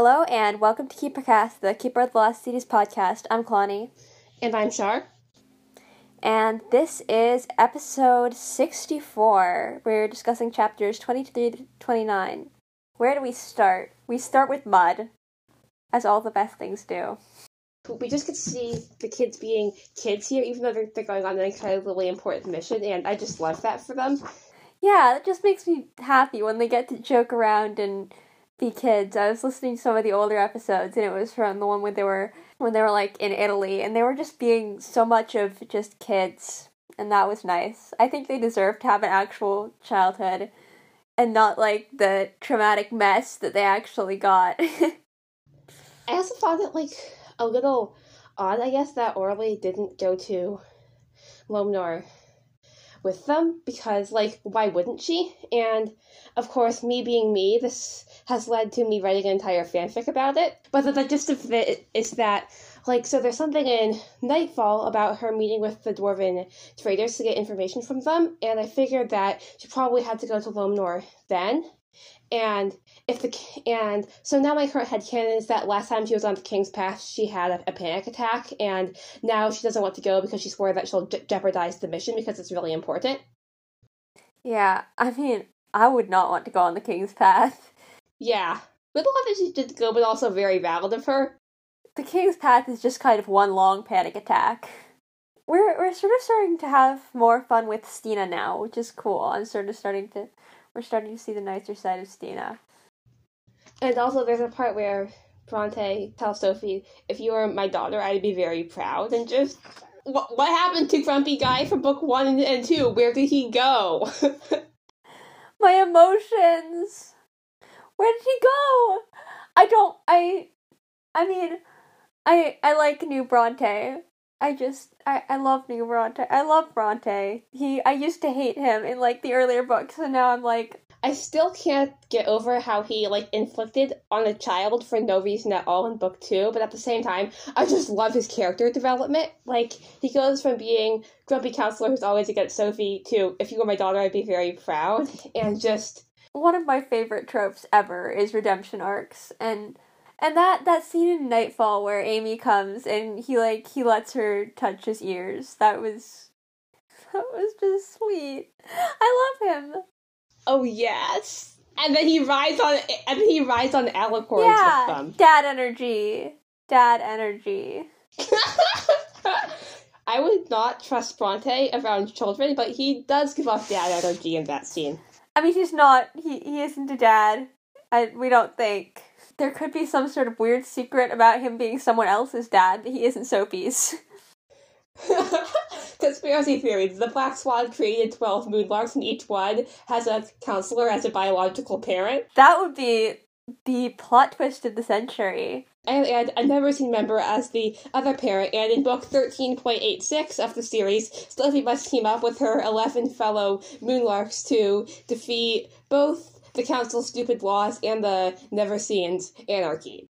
Hello and welcome to KeeperCast, the Keeper of the Lost Cities podcast. I'm Kalani. And I'm Shar. And this is episode 64. We're discussing chapters 23 to 29. Where do we start? We start with Mud, as all the best things do. We just get to see the kids being kids here, even though they're, they're going on an incredibly important mission, and I just love that for them. Yeah, it just makes me happy when they get to joke around and be kids. I was listening to some of the older episodes, and it was from the one where they were when they were like in Italy, and they were just being so much of just kids, and that was nice. I think they deserve to have an actual childhood, and not like the traumatic mess that they actually got. I also found it like a little odd, I guess, that Oralie didn't go to Lomnor with them because, like, why wouldn't she? And of course, me being me, this has led to me writing an entire fanfic about it. But the, the gist of it is that, like, so there's something in Nightfall about her meeting with the dwarven traders to get information from them, and I figured that she probably had to go to Lomnor then. And if the and so now my current headcanon is that last time she was on the King's Path, she had a, a panic attack, and now she doesn't want to go because she's worried that she'll je- jeopardize the mission because it's really important. Yeah, I mean, I would not want to go on the King's Path. Yeah. But a lot that she did go, but also very valid of her. The King's Path is just kind of one long panic attack. We're we're sort of starting to have more fun with Stina now, which is cool. I'm sort of starting to we're starting to see the nicer side of Stina. And also there's a part where Bronte tells Sophie, if you were my daughter, I'd be very proud and just what, what happened to Grumpy Guy from book one and two? Where did he go? My emotions. Where did he go? I don't. I. I mean, I I like New Bronte. I just I I love New Bronte. I love Bronte. He I used to hate him in like the earlier books, and now I'm like. I still can't get over how he like inflicted on a child for no reason at all in book two, but at the same time, I just love his character development. Like he goes from being grumpy counselor who's always against Sophie to if you were my daughter, I'd be very proud, and just one of my favorite tropes ever is redemption arcs. And and that that scene in nightfall where amy comes and he like he lets her touch his ears that was that was just sweet. I love him. Oh yes. And then he rides on and then he rides on alicorns yeah, with them. dad energy. Dad energy. I would not trust Bronte around children, but he does give off dad energy in that scene. I mean, he's not. He he isn't a dad. I, we don't think there could be some sort of weird secret about him being someone else's dad. But He isn't Sophie's. Conspiracy theories. The Black Swan created 12 moonlarks, and each one has a counselor as a biological parent. That would be the plot twist of the century. And, and a never seen member as the other parent, and in book 13.86 of the series, Sophie must team up with her 11 fellow moonlarks to defeat both the Council's stupid laws and the Never Seen's anarchy.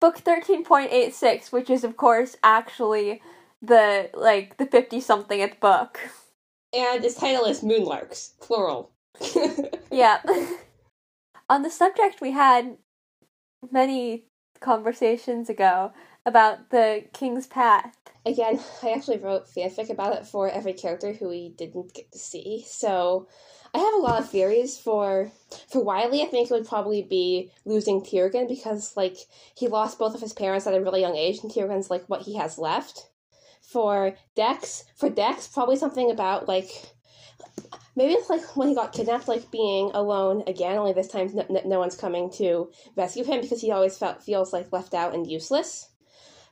Book 13.86, which is, of course, actually the, like, the 50 somethingth book. And its title is Moonlarks, plural. yeah. On the subject, we had many conversations ago about the King's Path. Again, I actually wrote fanfic about it for every character who we didn't get to see. So I have a lot of theories for for Wylie. I think it would probably be losing Tiergan because like he lost both of his parents at a really young age, and Tiergan's like what he has left. For Dex, for Dex, probably something about like maybe it's like when he got kidnapped, like being alone again. Only this time, no, no one's coming to rescue him because he always felt feels like left out and useless.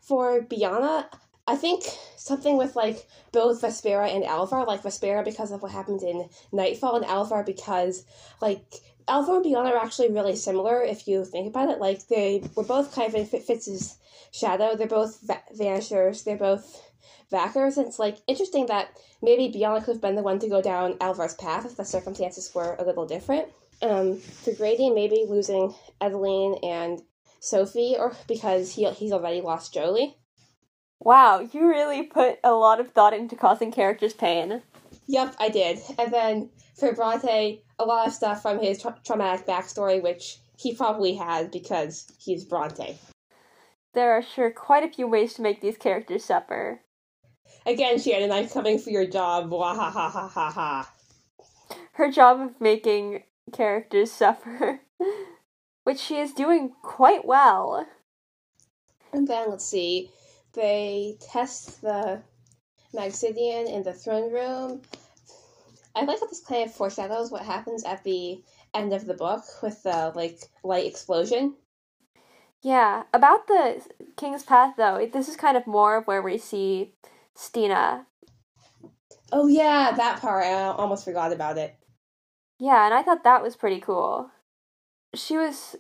For Biana, I think something with like both Vespera and Alvar, like Vespera because of what happened in Nightfall, and Alvar because like Alvar and Biana are actually really similar if you think about it. Like they were both kind of in Fitz's shadow. They're both va- vanishers. They're both Vackers. And it's like interesting that maybe Biana could have been the one to go down Alvar's path if the circumstances were a little different. Um, for Grady, maybe losing Edaline and Sophie, or because he he's already lost Jolie. Wow, you really put a lot of thought into causing characters pain. Yep, I did. And then for Bronte, a lot of stuff from his tra- traumatic backstory, which he probably has because he's Bronte. There are sure quite a few ways to make these characters suffer. Again, Shannon, I'm coming for your job. Wah ha ha ha ha ha. Her job of making characters suffer, which she is doing quite well. And then let's see, they test the Magsidian in the throne room. I like how this kind of foreshadows what happens at the end of the book with the like light explosion. Yeah, about the King's Path though, this is kind of more where we see Stina. Oh yeah, that part. I almost forgot about it. Yeah, and I thought that was pretty cool. She was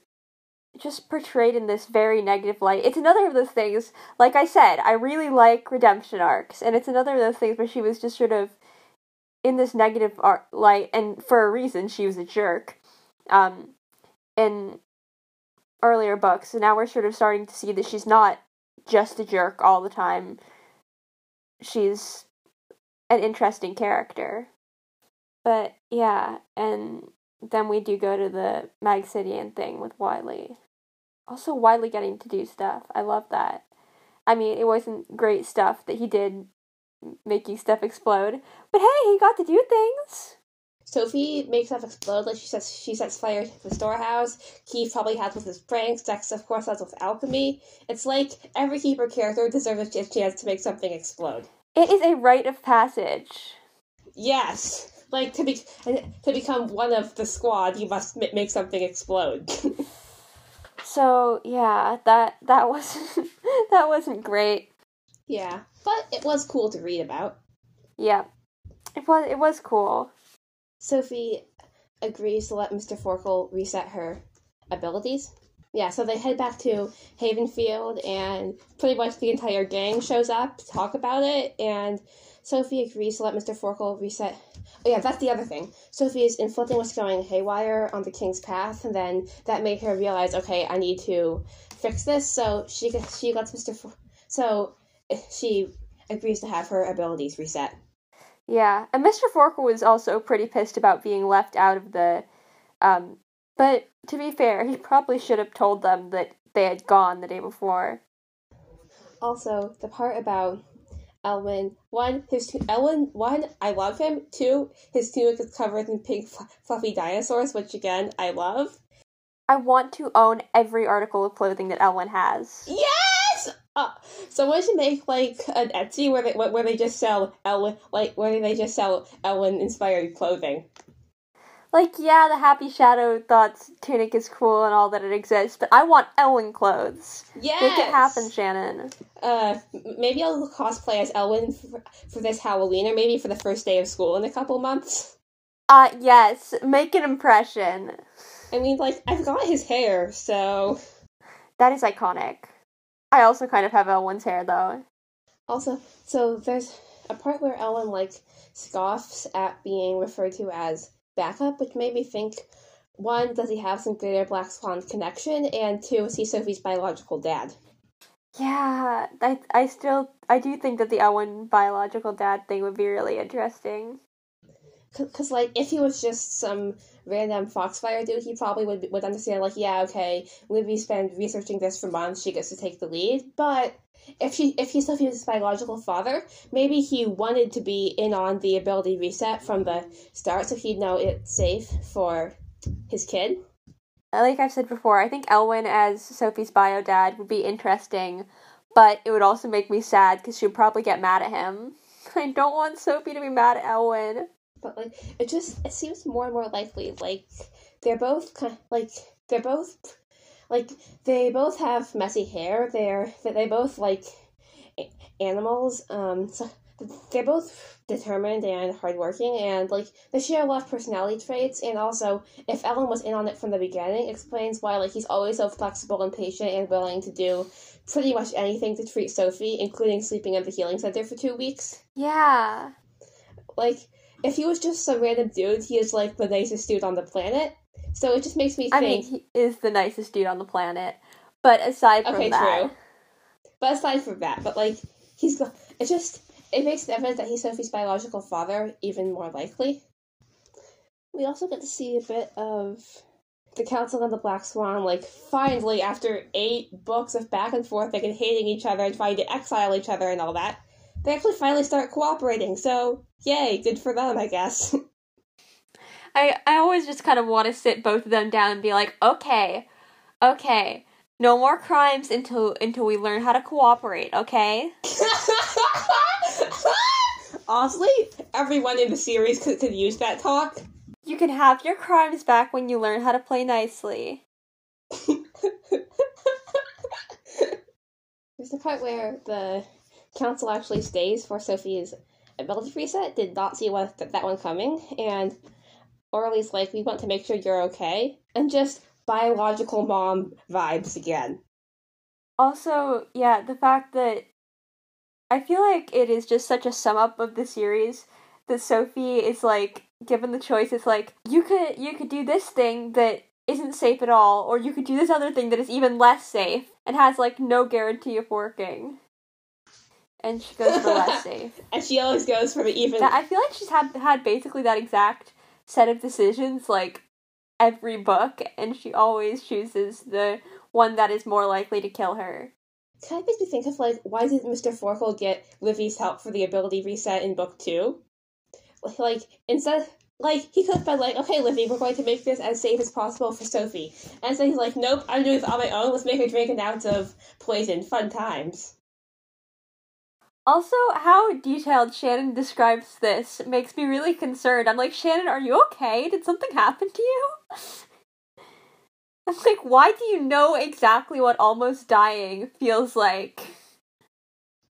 just portrayed in this very negative light. It's another of those things, like I said, I really like redemption arcs, and it's another of those things where she was just sort of in this negative art light, and for a reason, she was a jerk. Um, in earlier books, and now we're sort of starting to see that she's not just a jerk all the time. She's an interesting character. But yeah, and then we do go to the Magsidian thing with Wylie. Also, Wylie getting to do stuff. I love that. I mean, it wasn't great stuff that he did making stuff explode, but hey, he got to do things. Sophie makes stuff explode, like she says she sets fire to the storehouse. Keefe probably has with his pranks. Dex, of course, has with alchemy. It's like every keeper character deserves a chance to make something explode. It is a rite of passage. Yes, like to be to become one of the squad, you must make something explode. so yeah, that that wasn't that wasn't great. Yeah, but it was cool to read about. Yeah, it was it was cool. Sophie agrees to let Mr. Forkle reset her abilities. Yeah, so they head back to Havenfield, and pretty much the entire gang shows up to talk about it. And Sophie agrees to let Mr. Forkle reset. Oh, yeah, that's the other thing. Sophie is inflicting what's going haywire on the King's Path, and then that made her realize, okay, I need to fix this. So she she lets Mr. For- so she agrees to have her abilities reset. Yeah, and Mr. Forkle was also pretty pissed about being left out of the. Um, but to be fair, he probably should have told them that they had gone the day before. Also, the part about Elwin one, his Elwin, one, I love him. Two, his tunic is covered in pink fluffy dinosaurs, which again I love. I want to own every article of clothing that Elwin has. Yes. Uh, someone should make like an Etsy where they where they just sell Elwin like where they just sell Elwin inspired clothing. Like yeah, the Happy Shadow thoughts tunic is cool and all that it exists, but I want Elwin clothes. Yes. Make it happen, Shannon. Uh, maybe I'll cosplay as Elwin for, for this Halloween, or maybe for the first day of school in a couple months. Uh, yes, make an impression. I mean, like I've got his hair, so that is iconic. I also kind of have Elwin's hair though. Also, so there's a part where Elwin like scoffs at being referred to as backup, which made me think one, does he have some greater Black Swan connection? And two, is he Sophie's biological dad? Yeah, I I still I do think that the Elwin biological dad thing would be really interesting. Cause like if he was just some random Foxfire dude, he probably would would understand like yeah okay Livvy spent researching this for months, she gets to take the lead. But if she if he's Sophie's biological father, maybe he wanted to be in on the ability reset from the start, so he'd know it's safe for his kid. Uh, like I've said before, I think Elwin as Sophie's bio dad would be interesting, but it would also make me sad because she would probably get mad at him. I don't want Sophie to be mad at Elwin but like it just it seems more and more likely like they're both kind like they're both like they both have messy hair they're they both like animals um so they're both determined and hardworking and like they share a lot of personality traits and also if Elwin was in on it from the beginning explains why like he's always so flexible and patient and willing to do pretty much anything to treat Sophie including sleeping at the healing center for two weeks. Yeah. Like if he was just some random dude, he is like the nicest dude on the planet. So it just makes me think. I mean, he is the nicest dude on the planet. But aside from okay, that. true. But aside from that, but like he's it just it makes the evidence that he's Sophie's biological father even more likely. We also get to see a bit of the Council and the Black Swan, like, finally, after eight books of back and forth, like, and hating each other and trying to exile each other and all that, they actually finally start cooperating. So, yay, good for them, I guess. I I always just kind of want to sit both of them down and be like, okay, okay, no more crimes until until we learn how to cooperate, okay? Honestly, everyone in the series could, could use that talk. You can have your crimes back when you learn how to play nicely. There's the part where the council actually stays for Sophie's ability reset. Did not see what, that one coming, and Oralie's like, "We want to make sure you're okay," and just biological mom vibes again. Also, yeah, the fact that I feel like it is just such a sum up of the series that Sophie is like given the choice it's like you could you could do this thing that isn't safe at all or you could do this other thing that is even less safe and has like no guarantee of working and she goes for safe and she always goes for the even i feel like she's had had basically that exact set of decisions like every book and she always chooses the one that is more likely to kill her kind of makes me think of like why did mr forkle get livvy's help for the ability reset in book two like instead like he could have been like, okay, Livvy, we're going to make this as safe as possible for Sophie. And so he's like, nope, I'm doing this on my own. Let's make her drink an ounce of poison. Fun times. Also, how detailed Shannon describes this makes me really concerned. I'm like, Shannon, are you okay? Did something happen to you? I'm like, why do you know exactly what almost dying feels like?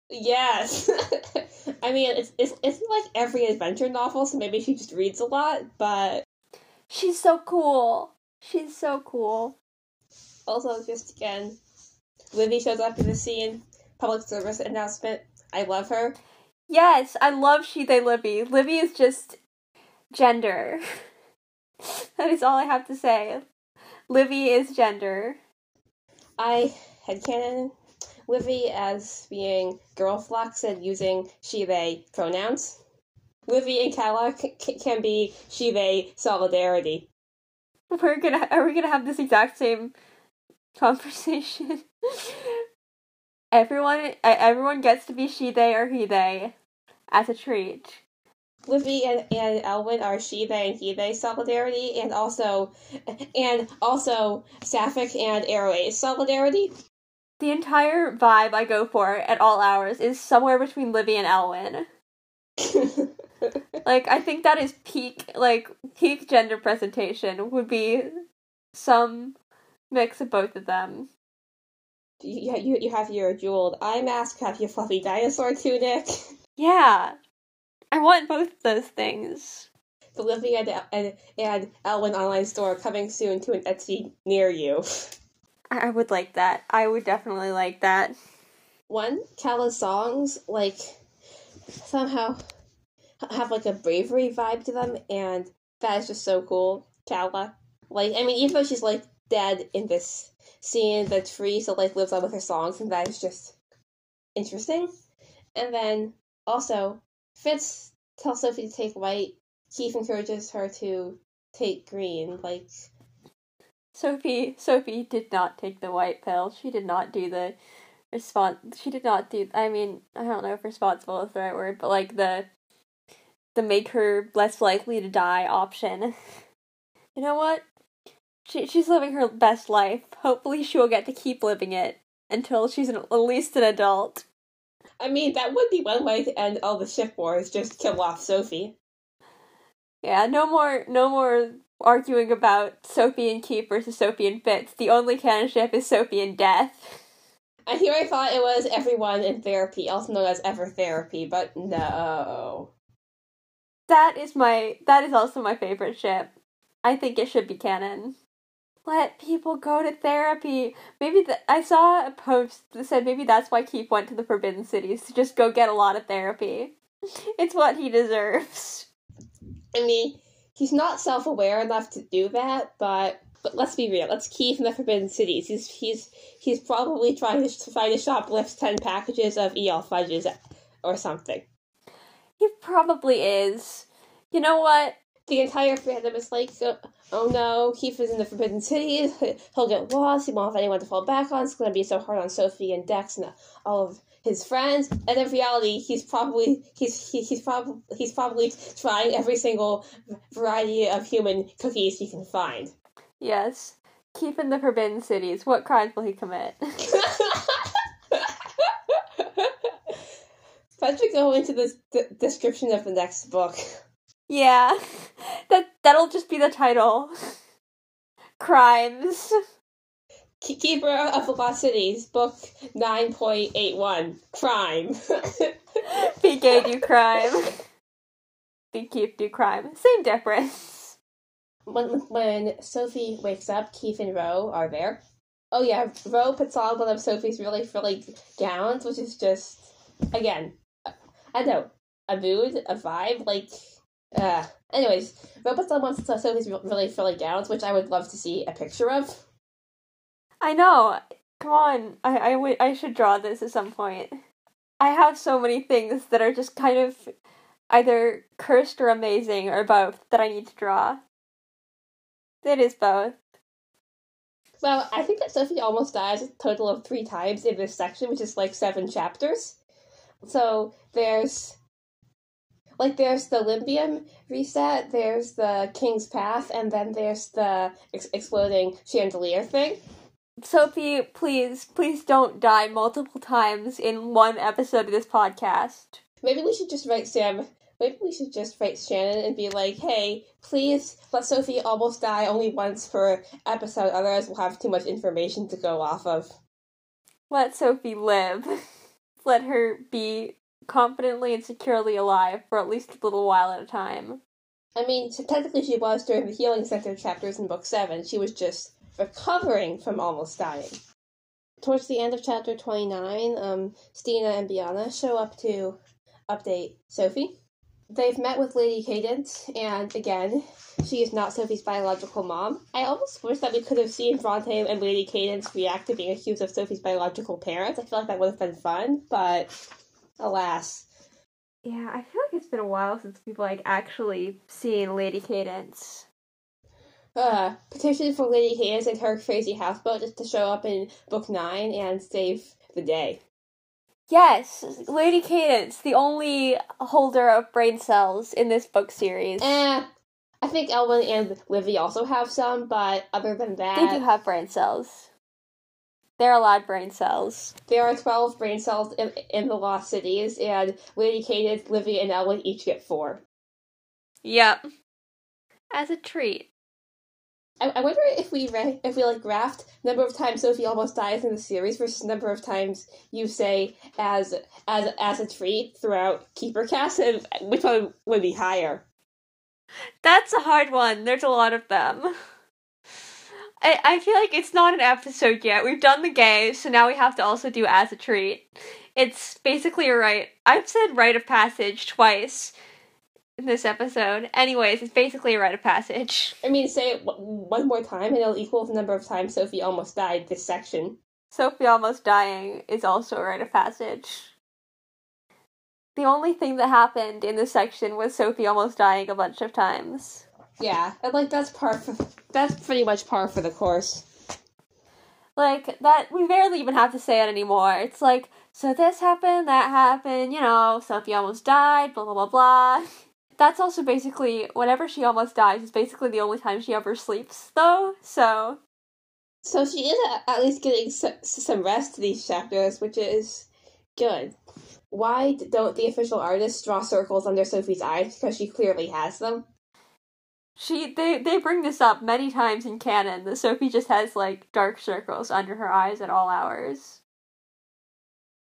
Yes. I mean, it's, it's, it's like every adventure novel, so maybe she just reads a lot, but. She's so cool. She's so cool. Also, just again, Livvy shows up in the scene, public service announcement. I love her. Yes, I love she, they, Livvy. Livvy is just gender. that is all I have to say. Livvy is gender. I had canon Livvy as being girl flux and using she they pronouns. Livvy and Kala c- can be she they solidarity. We're gonna are we gonna have this exact same conversation? everyone everyone gets to be she they or he they as a treat. Livvy and, and Elwin are she they and he they solidarity and also and also Sapphic and Arrow Ace solidarity the entire vibe I go for at all hours is somewhere between Livvy and Elwin. like I think that is peak like peak gender presentation would be some mix of both of them. Yeah, you you have your jeweled eye mask, have your fluffy dinosaur tunic. Yeah, I want both of those things. The Livvy and, and, and Elwin online store coming soon to an Etsy near you. I would like that. I would definitely like that. One, Kalla's songs, like, somehow have, like, a bravery vibe to them, and that is just so cool. Kalla. Like, I mean, even though she's, like, dead in this scene, tree still, like, lives on with her songs, and that is just interesting. And then, also, Fitz tells Sophie to take white. Keefe encourages her to take green. Like, Sophie Sophie did not take the white pill. She did not do the response she did not do I mean, I don't know if responsible is the right word, but like the the make her less likely to die option. you know what? She she's living her best life. Hopefully she will get to keep living it until she's an, at least an adult. I mean, that would be one way to end all the ship wars, just kill off Sophie. Yeah, no more no more arguing about Sophie and Keefe versus Sophie and Fitz. The only canon ship is Sophie and Death. I hear I thought it was everyone in therapy, also known as ever therapy, but no. That is my that is also my favorite ship. I think it should be canon. Let people go to therapy. Maybe the, I saw a post that said maybe that's why Keefe went to the Forbidden Cities to just go get a lot of therapy. It's what he deserves. I mean, he's not self aware enough to do that, but but let's be real. Let's Keefe in the Forbidden Cities. He's he's he's probably trying to try to shoplift ten packages of EL fudges or something. He probably is. You know what? The entire fandom is like, oh no, Keefe is in the Forbidden City. He'll get lost. He won't have anyone to fall back on. It's going to be so hard on Sophie and Dex and all of his friends. And in reality, he's probably he's he, he's probably he's probably trying every single variety of human cookies he can find. Yes. Keefe in the Forbidden Cities. What crimes will he commit? Should go into the d- description of the next book. Yeah. That that'll just be the title. Crimes. Keeper of the Lost Cities, book 9.81, Crime. PK do crime. Be keep do crime. Same difference. when, when Sophie wakes up, Keefe and Ro are there. Oh yeah, Ro puts on one of Sophie's really frilly gowns, which is just, again, I don't know, a mood, a vibe, like, uh. Anyways, Ro puts on one of Sophie's really frilly gowns, which I would love to see a picture of. I know. Come on. I, I, w- I should draw this at some point. I have so many things that are just kind of either cursed or amazing or both that I need to draw. It is both. Well, I think that Sophie almost dies a total of three times in this section, which is like seven chapters. So there's like there's the Limbium reset, there's the King's Path, and then there's the ex- exploding chandelier thing. Sophie, please, please don't die multiple times in one episode of this podcast. Maybe we should just write Sam. Maybe we should just write Shannon and be like, "Hey, please let Sophie almost die only once per episode. Otherwise, we'll have too much information to go off of." Let Sophie live. Let her be confidently and securely alive for at least a little while at a time. I mean, technically, she was during the healing center chapters in book seven. She was just recovering from almost dying. Towards the end of chapter 29, um, Stina and Biana show up to update Sophie. They've met with Lady Cadence, and again, she is not Sophie's biological mom. I almost wish that we could have seen Bronte and Lady Cadence react to being accused of Sophie's biological parents. I feel like that would have been fun, but alas. Yeah, I feel like it's been a while since we've like actually seen Lady Cadence. Uh, petition for Lady Cadence and her crazy houseboat just to show up in book nine and save the day. Yes, Lady Cadence, the only holder of brain cells in this book series. Eh, I think Elwin and Livvy also have some, but other than that, They do have brain cells. They're allowed brain cells. there are 12 brain cells in, in the Lost Cities, and Lady Cadence, Livvy, and Elwin each get four. Yep. As a treat. I, I wonder if we re- if we like graphed number of times Sophie almost dies in the series versus number of times you say as as as a treat throughout Keeper Cast, and which one would be higher? That's a hard one. There's a lot of them. I, I feel like it's not an episode yet. We've done the gay, so now we have to also do as a treat. It's basically a rite. I've said rite of passage twice in this episode. Anyways, it's basically a rite of passage. I mean, say it w- one more time, and it'll equal the number of times Sophie almost died this section. Sophie almost dying is also a rite of passage. The only thing that happened in this section was Sophie almost dying a bunch of times. Yeah, and like that's par for that's pretty much par for the course. Like that we barely even have to say it anymore. It's like, so this happened, that happened, you know, Sophie almost died, blah blah blah blah. That's also basically whenever she almost dies is basically the only time she ever sleeps though. So So she is at least getting some rest these chapters, which is good. Why don't the official artists draw circles under Sophie's eyes? Because she clearly has them. She they they bring this up many times in canon that Sophie just has like dark circles under her eyes at all hours.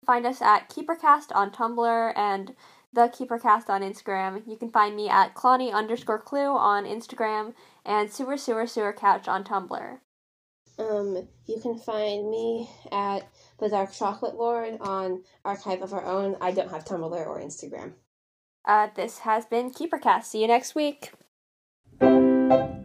Find us at KeeperCast on Tumblr and the KeeperCast on Instagram. You can find me at Clonny underscore Clue on Instagram and Sewer Sewer Sewer Couch on Tumblr. Um, you can find me at the Dark Chocolate Lord on Archive of Our Own. I don't have Tumblr or Instagram. Uh, this has been KeeperCast. See you next week. Thank you.